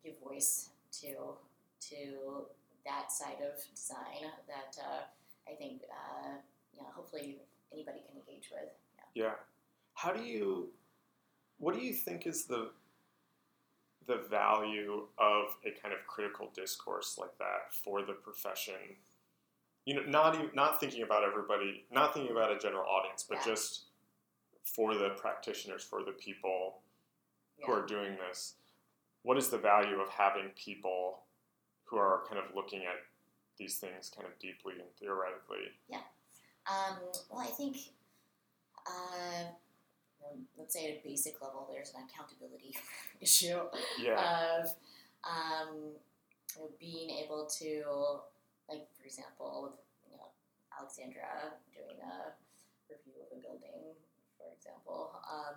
give voice to to that side of design that uh, I think uh, you know hopefully anybody can engage with. Yeah. Yeah. How do you? What do you think is the the value of a kind of critical discourse like that for the profession? You know, not even, not thinking about everybody, not thinking about a general audience, but Yeah. just for the practitioners, for the people who are doing this. What is the value of having people who are kind of looking at these things kind of deeply and theoretically? Um, well, I think, uh, let's say at a basic level, there's an accountability issue Yeah. of um, you know, being able to, like, for example, with you know, Alexandra doing a review of a building, for example, um,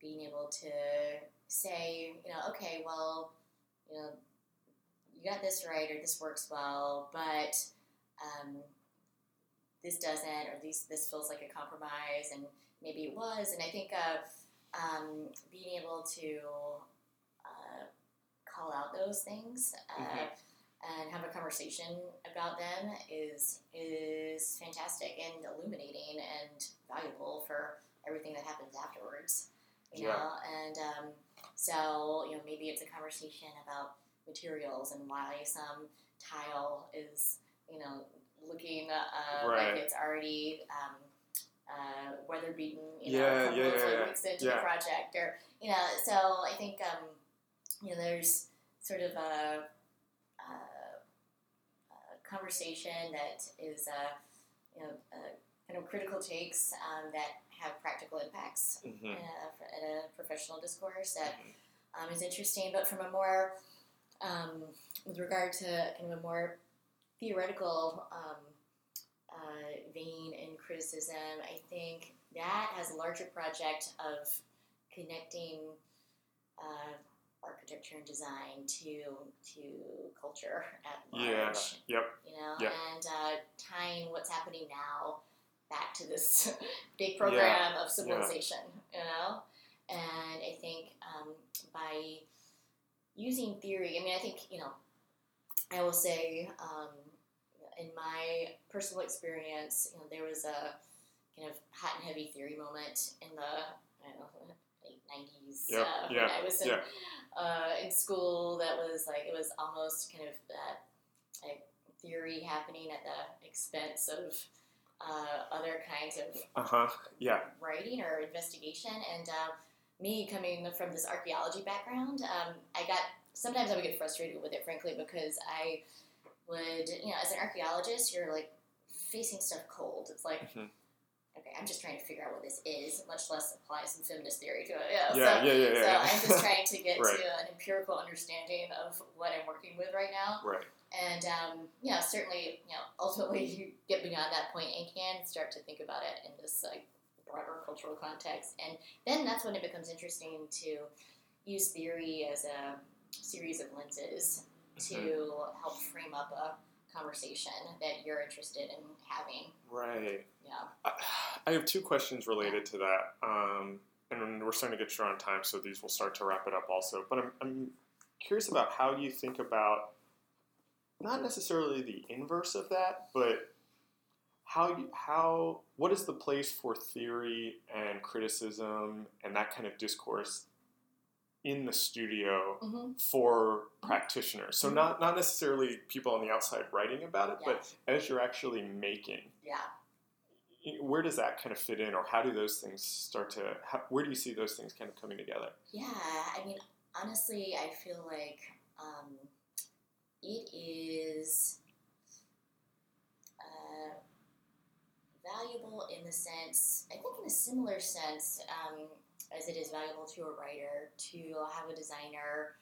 being able to say, you know, okay, well, you know, you got this right, or this works well, but um, this doesn't, or these this feels like a compromise, and maybe it was. And I think uh, um, being able to uh, call out those things uh, Mhm. and have a conversation about them is is fantastic and illuminating and valuable for everything that happens afterwards. You Yeah. know, and um, so you know maybe it's a conversation about materials and why some tile is you know looking uh, Right. like it's already um, uh, weather beaten you know Yeah, a couple yeah, of yeah, weeks into the project or you know so I think um, you know there's sort of a, a, a conversation that is uh, you know uh, kind of critical takes um, that have practical impacts Mhm. in a, in a professional discourse that Mhm. um, is interesting, but from a more, um, with regard to kind of a more theoretical um, uh, vein in criticism, I think that has a larger project of connecting uh, architecture and design to to culture at large Yeah. Yep. you know, Yeah. and uh, tying what's happening now back to this big program of civilization, you know, and I think um, by using theory, I mean, I think you know, I will say um, in my personal experience, you know, there was a kind of hot and heavy theory moment in the I don't know late nineties Yep, uh, yeah, when I was in yeah. uh, in school that was like it was almost kind of that like theory happening at the expense of uh, other kinds of Uh huh. Yeah. writing or investigation and uh, me coming from this archaeology background um, i got sometimes i would get frustrated with it frankly because i would you know as an archaeologist you're like facing stuff cold it's like Mhm. okay, I'm just trying to figure out what this is, much less apply some feminist theory to it. Yeah, Yeah, so, yeah, yeah, so yeah. I'm just trying to get Right. to an empirical understanding of what I'm working with right now. Right. And um, know, certainly, you know, ultimately you get beyond that point and can start to think about it in this like broader cultural context, and then that's when it becomes interesting to use theory as a series of lenses to Mm-hmm. help frame up a conversation that you're interested in having. Right. Yeah. I- I have two questions related to that, um, and we're starting to get short on time, so these will start to wrap it up also. But I'm, I'm curious about how you think about not necessarily the inverse of that, but how you, how what is the place for theory and criticism and that kind of discourse in the studio Mm-hmm. for practitioners? So not not necessarily people on the outside writing about it, Yeah. but as you're actually making Yeah. where does that kind of fit in or how do those things start to how, where do you see those things kind of coming together Yeah, I mean, honestly, I feel like um, it is uh, valuable in the sense, I think, in a similar sense um, as it is valuable to a writer to have a designer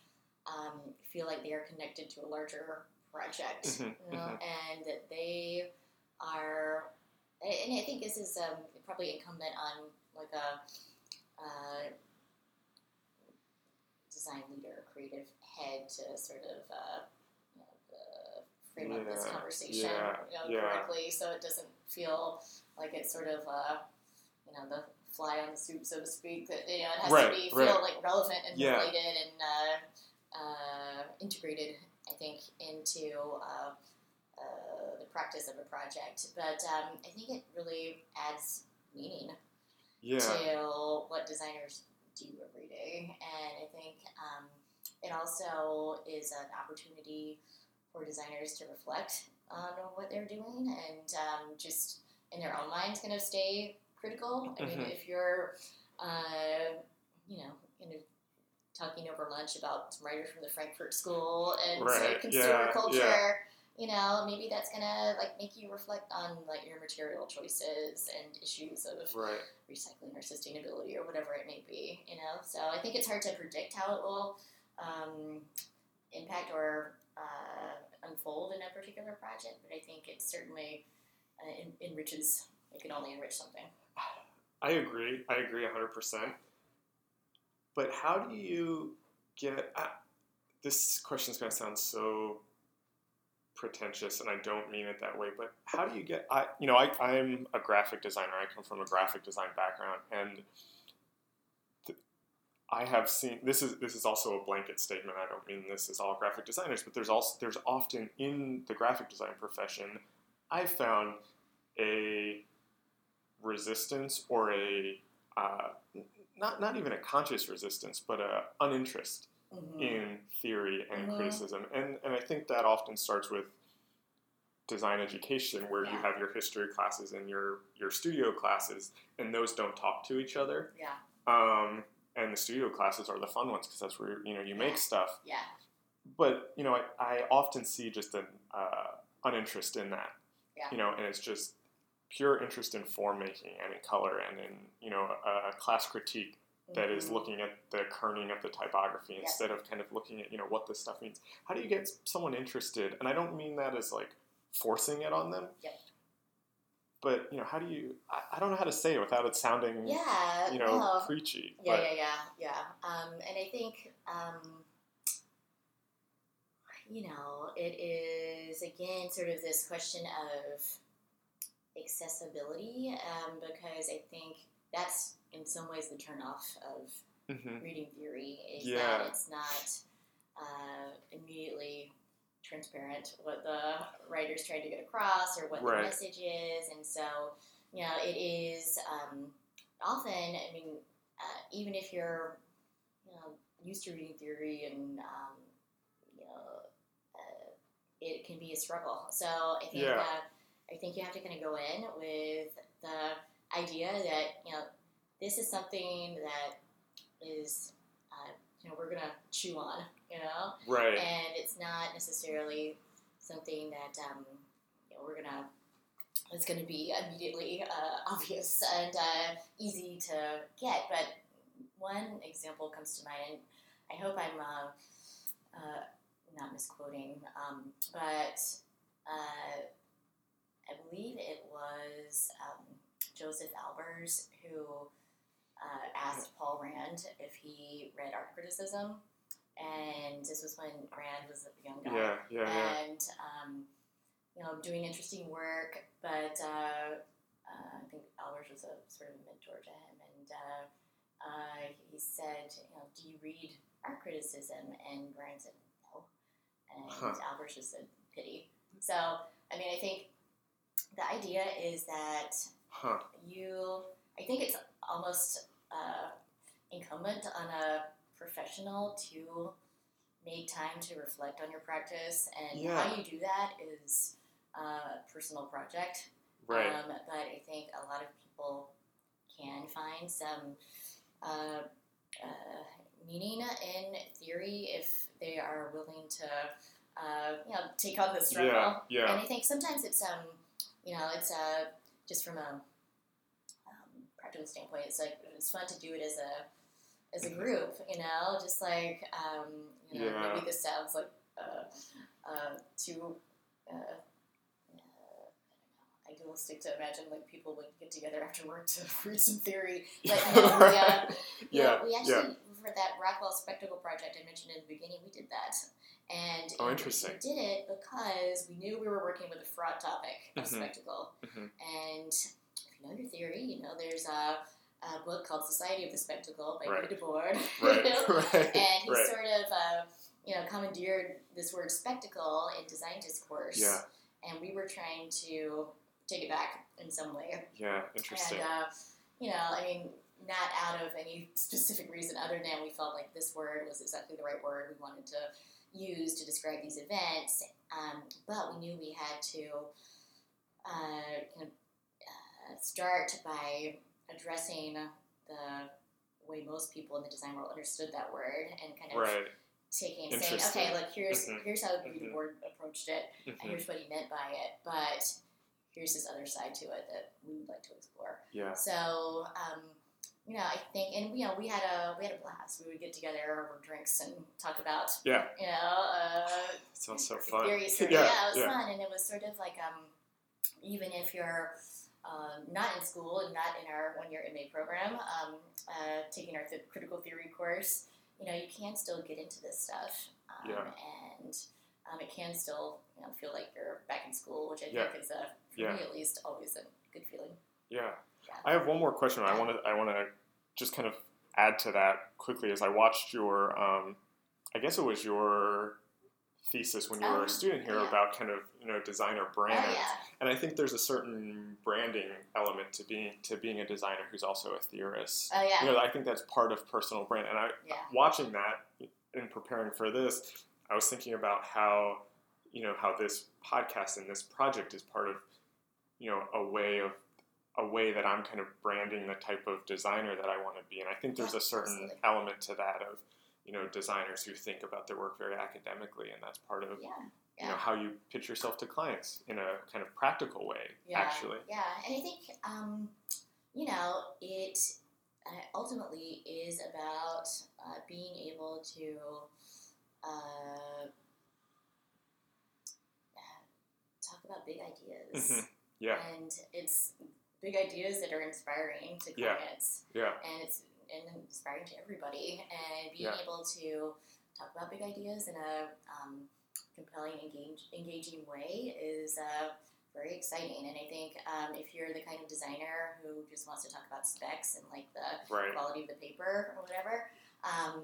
um, feel like they are connected to a larger project, Mhm, you know, and that they are. And I think this is um, probably incumbent on like a uh, design leader, creative head to sort of uh, you know, uh, frame up this conversation yeah, you know, yeah. correctly, so it doesn't feel like it's sort of uh, you know the fly on the soup, so to speak. That you know it has Right, to be right. feel like relevant and Yeah. related and uh, uh, integrated. I think into uh, uh, the practice of a project, but um, I think it really adds meaning yeah to what designers do every day. And I think um, it also is an opportunity for designers to reflect on what they're doing and um, just in their own minds kind of stay critical. I mean, Mhm. if you're, uh, you know, talking over lunch about some writers from the Frankfurt School and sort of consumer yeah, culture, yeah. you know, maybe that's gonna like make you reflect on like your material choices and issues of right recycling or sustainability or whatever it may be, you know. So I think it's hard to predict how it will um, impact or uh, unfold in a particular project, but I think it certainly uh, en- enriches. It can only enrich something. I agree. I agree 100% but how do you get uh, this question is going to sound so pretentious and i don't mean it that way but how do you get i you know I, i'm a graphic designer. I come from a graphic design background and I have seen this is this is also a blanket statement. I don't mean this is all graphic designers, but there's also there's often in the graphic design profession, I've found a resistance or a uh, not not even a conscious resistance, but a uninterest Mm-hmm. in theory and Mhm. criticism, and and I think that often starts with design education, where you have your history classes and your your studio classes, and those don't talk to each other. Yeah, Um, and the studio classes are the fun ones because that's where you know you make Yeah. stuff. yeah, But you know, I, I often see just an uh, uninterest in that. Yeah. You know, and it's just pure interest in form making and in color and in you know a, a class critique that is Mhm. looking at the kerning of the typography Yep. instead of kind of looking at you know what this stuff means. How do you get someone interested? And I don't mean that as like forcing it on them. Yep. But you know, how do you? I, I don't know how to say it without it sounding yeah. you know no. preachy. Yeah, but, yeah, yeah, yeah. Um, and I think, um, you know, it is again sort of this question of accessibility, um, because I think that's in some ways the turnoff of Mhm. reading theory is Yeah. that it's not uh, immediately transparent what the writer's trying to get across or what Right. the message is, and so you know it is um, often. I mean, uh, even if you're you know used to reading theory and um, you know uh, it can be a struggle. So I think Yeah. uh, I think you have to kind of go in with the idea that you know this is something that is uh, you know we're gonna chew on, you know, Right. and it's not necessarily something that um, you know we're gonna it's going to be immediately uh, obvious and uh, easy to get. But one example comes to mind, and I hope I'm uh, uh not misquoting, um, but uh, I believe it was um, Josef Albers who uh, asked Paul Rand if he read art criticism. And this was when Rand was a young guy. Yeah, yeah, yeah. And, um, you know, doing interesting work, but uh, uh, I think Albers was a sort of a mentor to him. And uh, uh, he said, you know, do you read art criticism? And Rand said, no. And Huh. Albers just said, pity. So, I mean, I think the idea is that Huh. you i think it's almost uh, incumbent on a professional to make time to reflect on your practice and Yeah. how you do that is a personal project Right. um, but i think a lot of people can find some uh, uh, meaning in theory if they are willing to uh, you know take on the struggle yeah, yeah. and I think sometimes it's um, you know, it's uh, just from a um, practical standpoint, it's like it's fun to do it as a as a group, you know, just like um, you know, Yeah. maybe this sounds like uh, uh, too. Uh, uh, I don't know, idealistic to imagine like people would get together after work to read some theory, but we, uh, you yeah, we yeah. actually for that Rockwell Spectacle project I mentioned in the beginning, we did that, and Oh, interesting. We did it because we knew we were working with a fraud topic of Mhm. spectacle, Mhm. and if you know your theory, you know there's a, a book called Society of the Spectacle by Right. Guy Debord, Right, you know, right, and he right. sort of uh, you know commandeered this word spectacle in design discourse, Yeah. and we were trying to take it back in some way. Yeah, interesting. And, uh, you know, I mean, not out of any specific reason other than we felt like this word was exactly the right word we wanted to use to describe these events. Um, but we knew we had to uh, kind of uh, start by addressing the way most people in the design world understood that word and kind of right. taking saying, okay, look, here's Mhm. here's how the Mhm. board approached it and Mhm. here's what he meant by it, but here's this other side to it that we would like to explore. Yeah. So, um, you know, I think, and you know, we had a we had a blast. We would get together over drinks and talk about, Yeah. you know, uh, Sounds so fun. various. Yeah, yeah, it was yeah. fun, and it was sort of like, um, even if you're um, not in school and not in our one year MA program, um, uh, taking our th- critical theory course, you know, you can still get into this stuff, um, Yeah. and um, it can still, you know, feel like you're back in school, which I Yeah. think is a, for Yeah. me at least, always a good feeling. Yeah. Yeah. I have one more question. I want to. I want to just kind of add to that quickly. As I watched your, um, I guess it was your thesis when you were Oh, a student here yeah. about kind of you know designer brands, Oh yeah, and I think there's a certain branding element to being to being a designer who's also a theorist. oh yeah, You know, I think that's part of personal brand. And I, yeah. watching that and preparing for this, I was thinking about how, you know, how this podcast and this project is part of, you know, a way of a way that I'm kind of branding the type of designer that I want to be. And I think there's a certain absolutely. element to that of, you know, designers who think about their work very academically, and that's part of, Yeah, you know, how you pitch yourself to clients in a kind of practical way. Yeah, Actually, Yeah, and I think um, you know it uh, ultimately is about uh, being able to uh, talk about big ideas, Mhm. yeah, and it's big ideas that are inspiring to Yeah. clients, yeah, and it's and inspiring to everybody, and being Yeah. able to talk about big ideas in a um, compelling, engage, engaging way is uh, very exciting. And I think um, if you're the kind of designer who just wants to talk about specs and like the right, quality of the paper or whatever, um,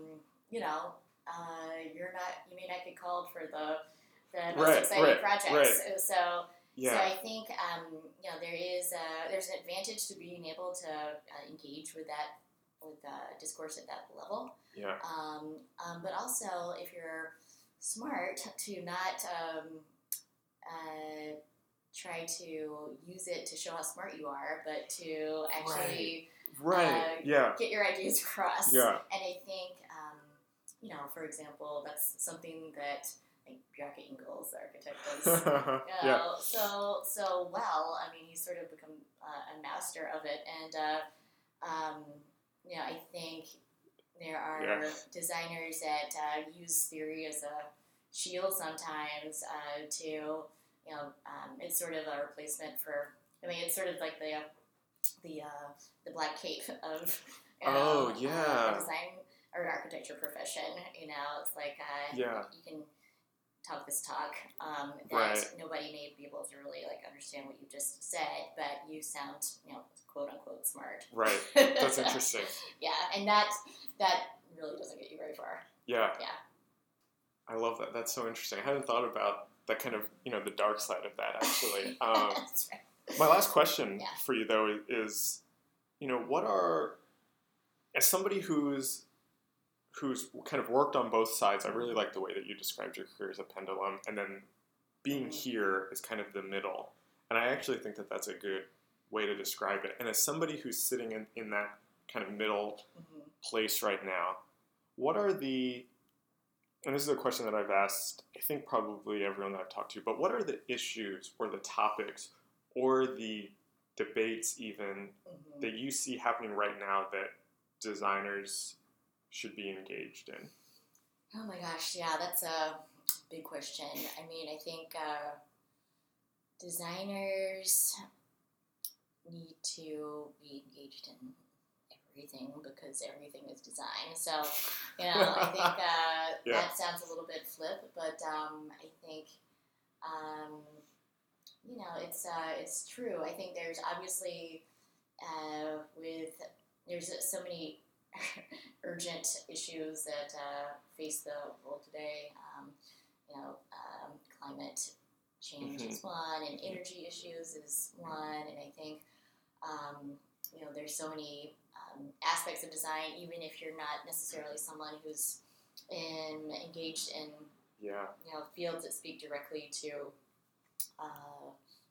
you know, uh, you're not, you may not get called for the the most Right, exciting right, projects. So, so I think um, you know there is a, there's an advantage to being able to uh, engage with that with uh, discourse at that level. yeah, Um, um, but also, if you're smart, to not um, uh, try to use it to show how smart you are, but to actually right, uh, yeah, get your ideas across. yeah, And I think, um, you know, for example, that's something that think Bjarke Ingels, the architect, does. You yeah. know, so so well. I mean, he's sort of become uh, a master of it, and uh, um, you know, I think there are Yeah. designers that uh, use theory as a shield sometimes uh, to, you know, um, it's sort of a replacement for. I mean, it's sort of like the the uh, the black cape of you know, Oh, uh, yeah. the design or architecture profession. You know, it's like uh, Yeah. you can talk this talk um, that Right. nobody may be able to really like understand what you just said, but you sound you know quote unquote smart. Right. That's interesting. yeah, and that that really doesn't get you very far. Yeah. Yeah. I love that. That's so interesting. I hadn't thought about that kind of, you know, the dark side of that actually. Um, That's right. my last question Yeah. for you though is, you know, what are as somebody who's who's kind of worked on both sides, I really like the way that you described your career as a pendulum, and then being here is kind of the middle. And I actually think that that's a good way to describe it. And as somebody who's sitting in, in that kind of middle Mhm. place right now, what are the and this is a question that I've asked, I think probably everyone that I've talked to, but what are the issues or the topics or the debates even Mhm. that you see happening right now that designers should be engaged in? Oh my gosh, yeah, that's a big question. I mean, I think uh, designers need to be engaged in everything because everything is design. So, you know, I think uh, Yeah. that sounds a little bit flip, but um, I think, um, you know, it's uh, it's true. I think there's obviously uh, with there's so many urgent issues that uh, face the world today. Um, you know, um, climate change Mhm. is one, and energy issues is one, and I think um, you know there's so many um, aspects of design. Even if you're not necessarily someone who's in engaged in Yeah. you know fields that speak directly to uh,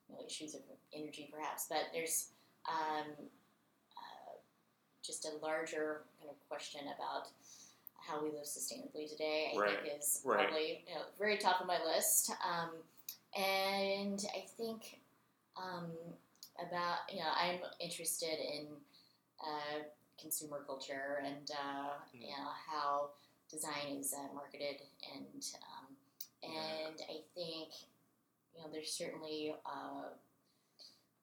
you know, issues of energy, perhaps, but there's um, just a larger kind of question about how we live sustainably today. I Right, think is right. probably you know very top of my list, um, and I think um, about you know I'm interested in uh, consumer culture and uh, you know how design is uh, marketed and um, and I think you know there's certainly uh,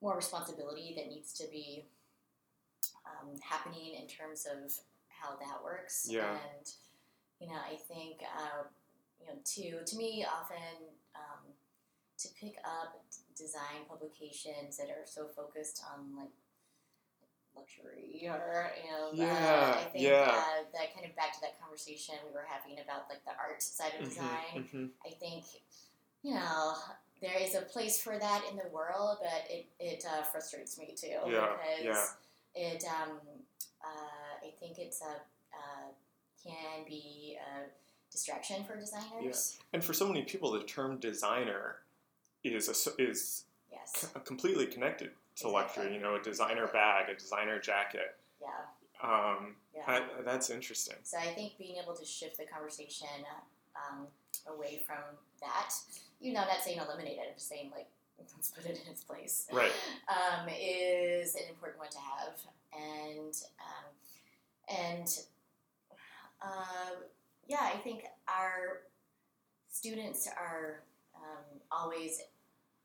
more responsibility that needs to be um, happening in terms of how that works Yeah. and you know I think uh, you know to to me often um, to pick up design publications that are so focused on like luxury or you know uh, I think yeah. uh, that kind of back to that conversation we were having about like the art side of design hmm I think, you know, there is a place for that in the world, but it, it uh, frustrates me too Yeah, because it, um, uh, I think it's a, uh, can be a distraction for designers. Yeah. And for so many people, the term designer is a, is Yes. c- completely connected to luxury. You know, a designer bag, a designer jacket. Yeah. Um, Yeah. that- that's interesting. So I think being able to shift the conversation um, away from that, you know, not saying eliminate it, I'm just saying like let's put it in its place. Right. um, is an important one to have, and um, and uh, yeah, I think our students are um, always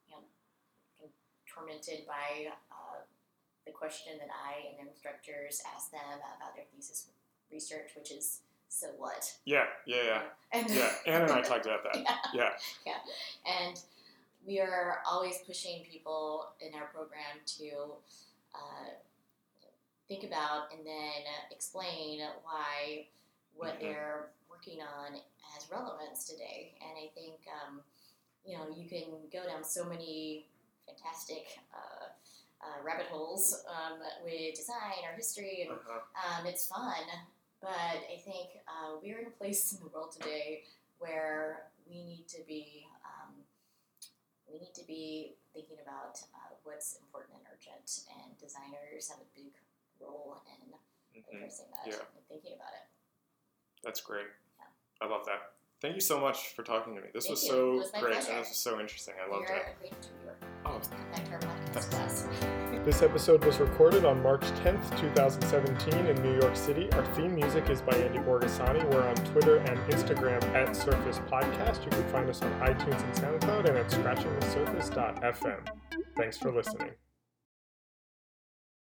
you know tormented by uh, the question that I and instructors ask them about their thesis research, which is so what? Yeah, yeah, yeah. And Yeah, Anne and I talked about that. yeah. Yeah. And we are always pushing people in our program to uh, think about and then explain why what Mhm. they're working on has relevance today. And I think, um, you know, you can go down so many fantastic uh, uh, rabbit holes um, with design or history and Uh-huh. um, it's fun, but I think uh, we're in a place in the world today where we need to be we need to be thinking about uh, what's important and urgent, and designers have a big role in Mhm. addressing that Yeah. and thinking about it. That's great. Yeah. I love that. Thank you so much for talking to me. This Thank was you. so was great pleasure. and this was so interesting. I loved You're it. a great interviewer. Oh, back podcast. This episode was recorded on March 10th, 2017 in New York City. Our theme music is by Andy Borgasani. We're on Twitter and Instagram at Surface Podcast. You can find us on iTunes and SoundCloud and at scratchingthesurface.fm. Thanks for listening.